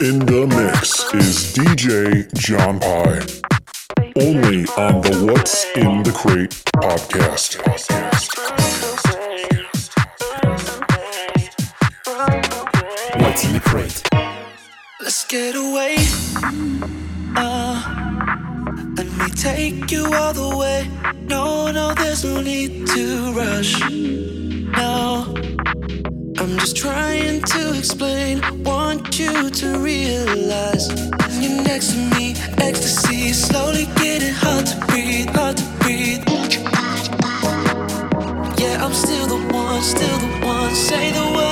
In the mix is DJ John Pye. Only on the What's in the Crate podcast. What's in the Crate? Let's get away. Uh, let me take you all the way. No, no, there's no need to rush. No. I'm just trying to explain. Want you to realize when you're next to me, ecstasy is slowly getting hard to breathe, hard to breathe. Yeah, I'm still the one, still the one. Say the word.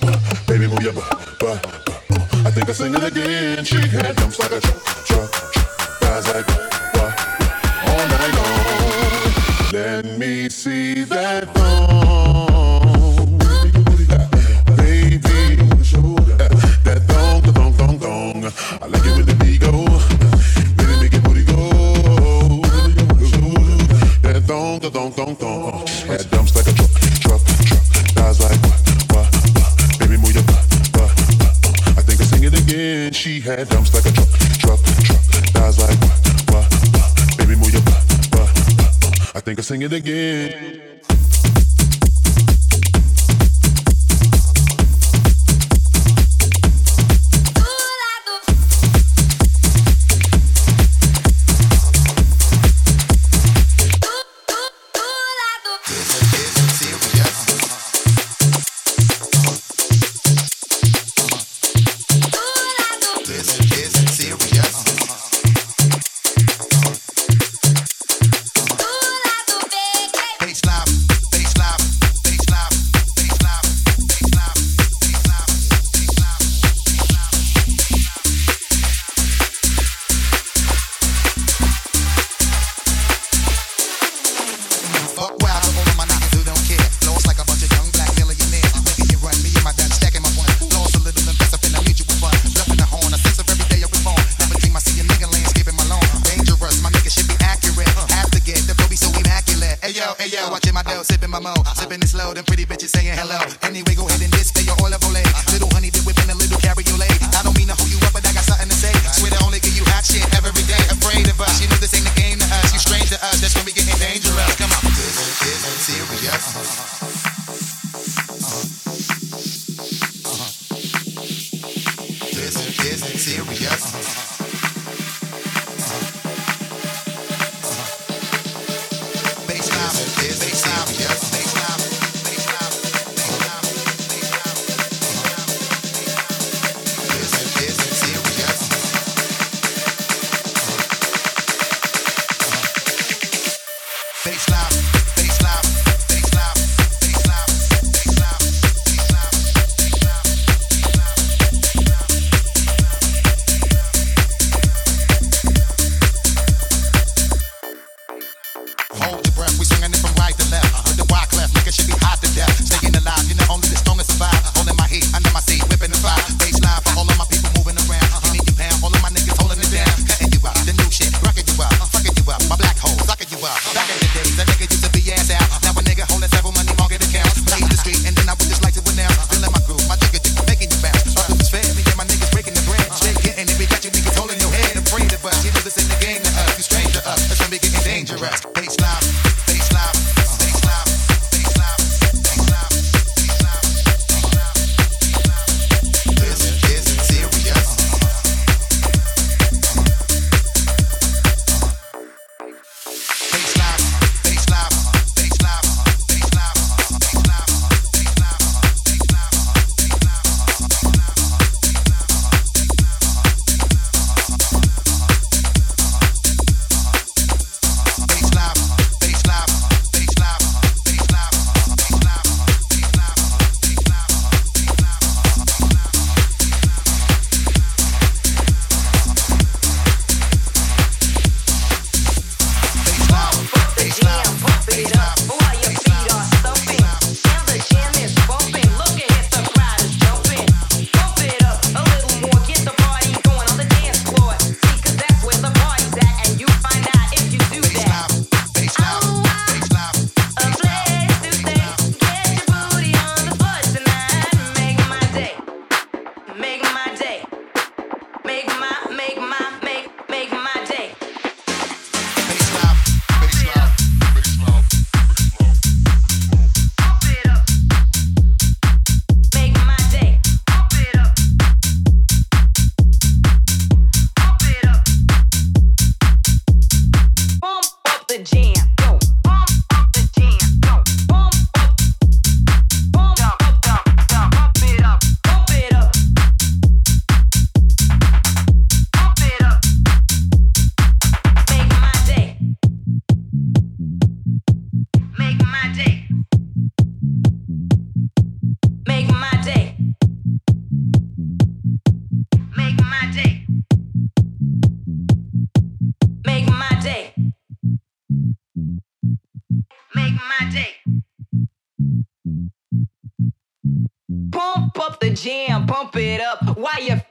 butt, baby move your butt, butt. I think I sing it again. She had dumps like a truck, truck, thighs like. The again.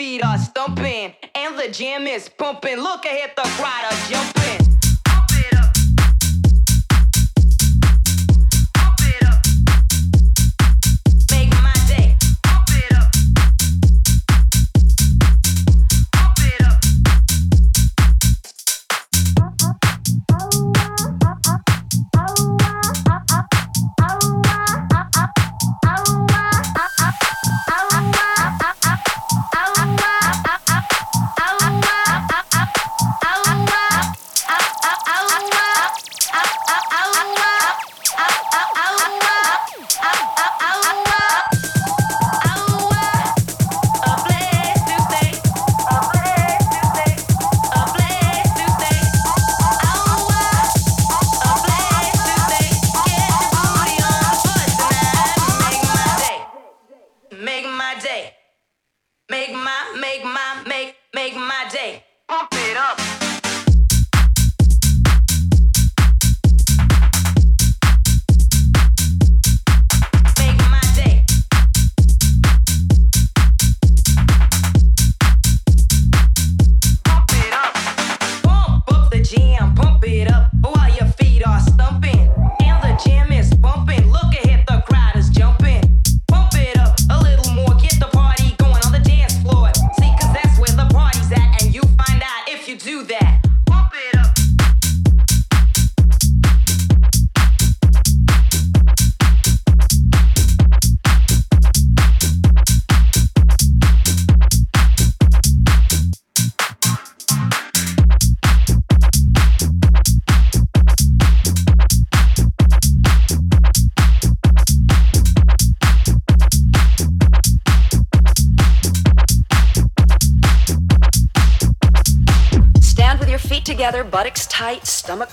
feet are stumping and the jam is pumping. Look ahead, the crowd are jumping.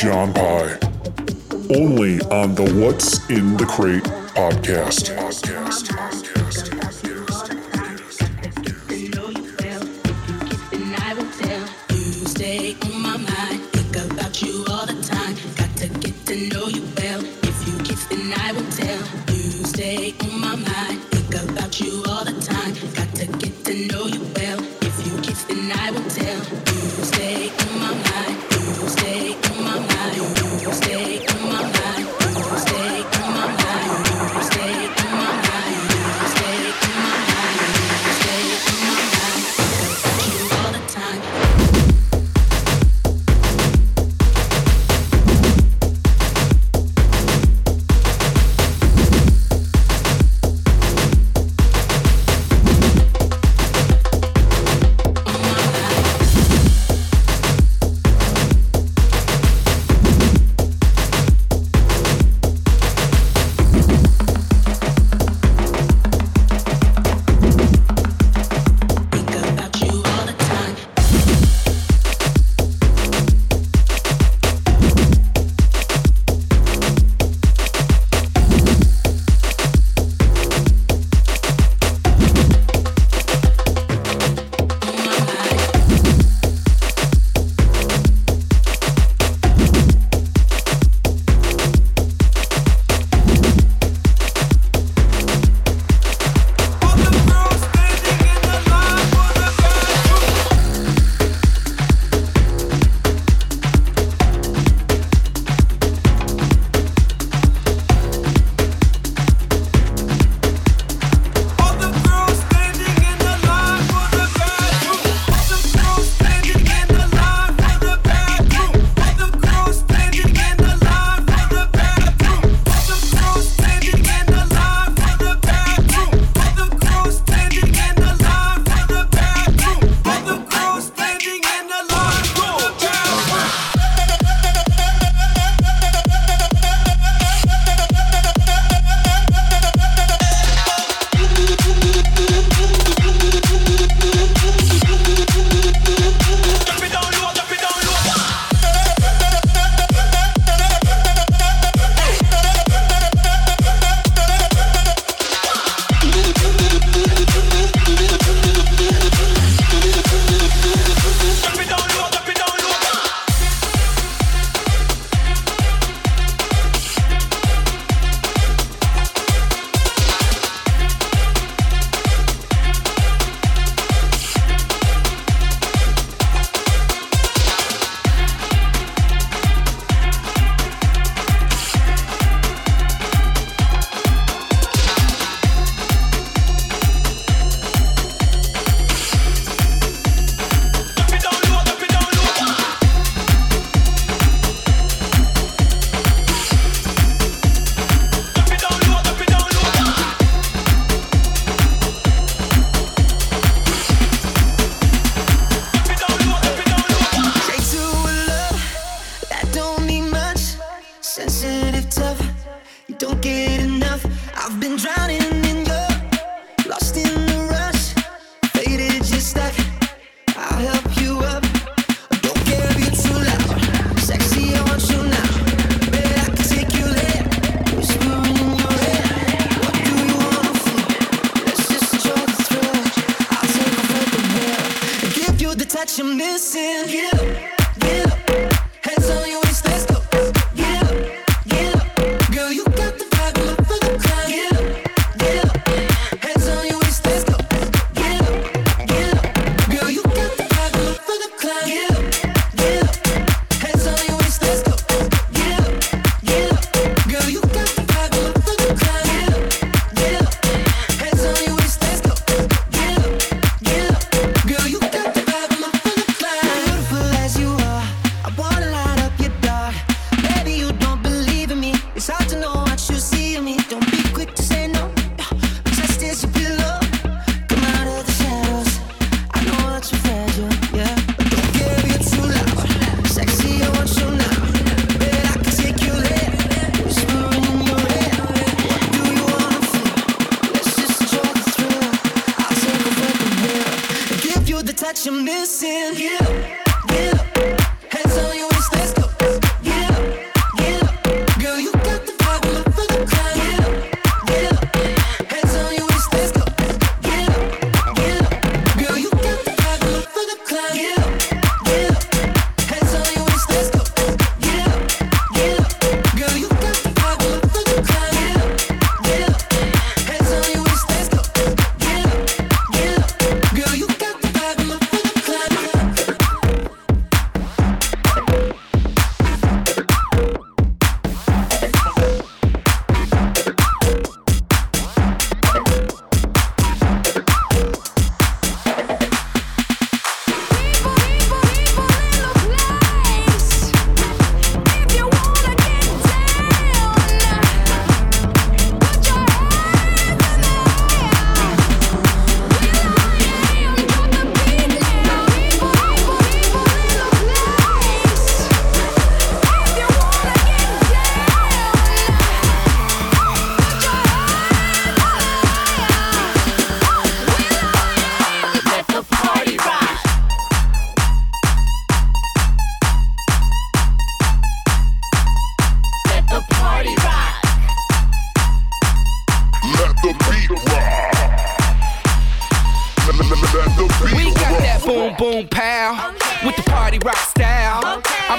John Pye. Only on the What's in the Crate podcast.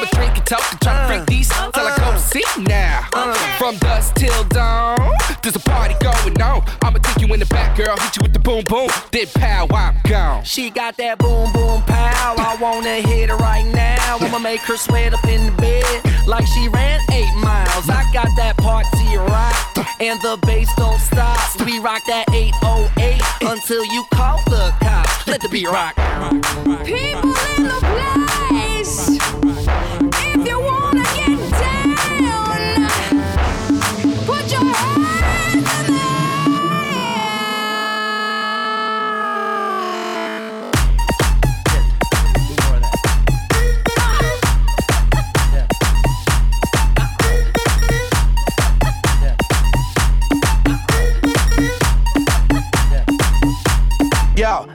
Style. I'ma drink and talk and try to freak these uh. till I go to sleep now. Uh. From dusk till dawn, there's a party going on. I'ma take you in the back, girl, hit you with the boom boom, then pow, I'm gone. She got that boom boom pow. I wanna hit her right now. I'ma make her sweat up in the bed like she ran eight miles. I got that party rock, and the bass don't stop. We rock that 808 until you call the cops. Let the beat rock. People in the place.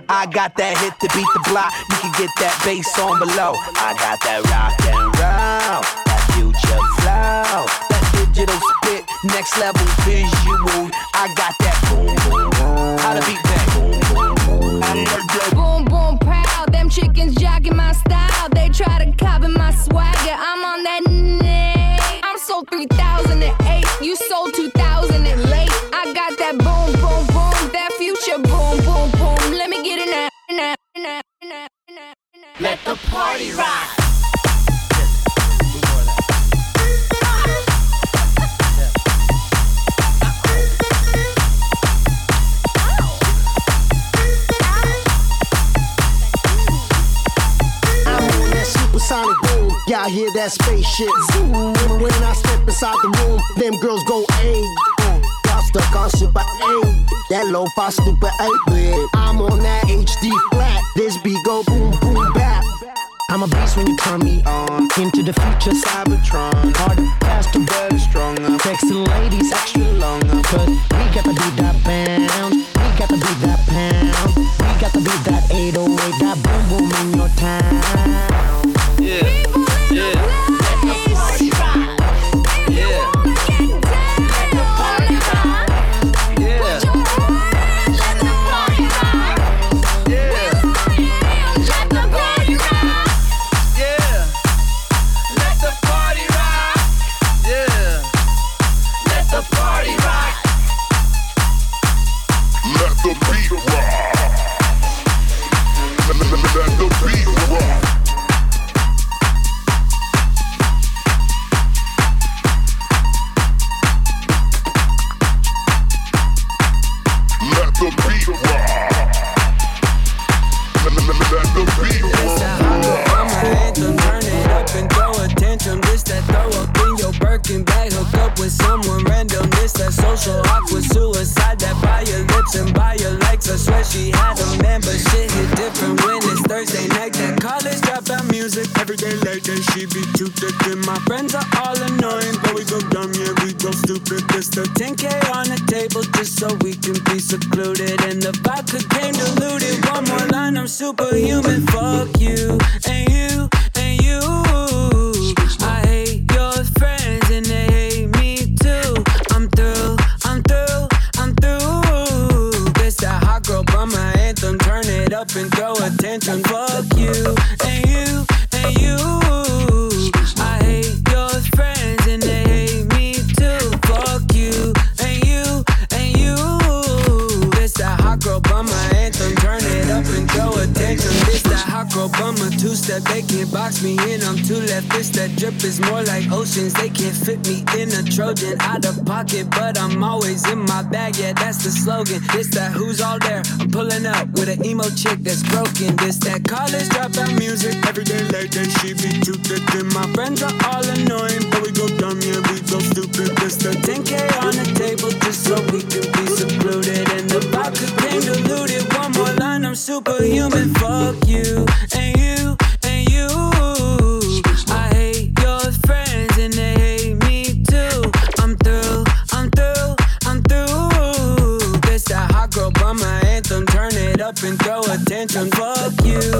I got that hit to beat the block. You can get that bass on below. I got that rock and roll, that future flow, that digital spit, next level visual. I got that boom boom boom. How to beat that boom boom proud. Them chickens jacking my style. They try to copy my swagger. I'm on that n- I'm sold 3008. You sold 2000 Let the party rock. Y'all hear that spaceship zoom. When I step inside the room, them girls go A. Stuck on super A. That low fi stupid 8 bit. I'm on that HD flat. This beat go boom boom bap. I'm a beast when you turn me on. Into the future, Cybertron. Harder, faster, better, stronger. Sexy ladies, extra longer. Cause we got to beat that bounce. We got to beat that pound. We got to beat that 808. That boom boom in your town. Yeah, yeah, that fish that drip is more like oceans. They can't fit me in a Trojan. Out of pocket, but I'm always in my bag. Yeah, that's the slogan. It's that who's all there. I'm pulling up with an emo chick that's broken. This that college dropout music. Every day late, she be too thick. And my friends are all annoying, but we go dumb, yeah, we go stupid. This that 10K on the table just so we can be secluded. And the vodka came diluted. One more line, I'm superhuman. Fuck you and you. and throw a. Fuck you.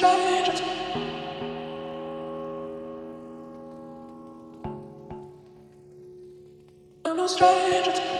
In the Crate.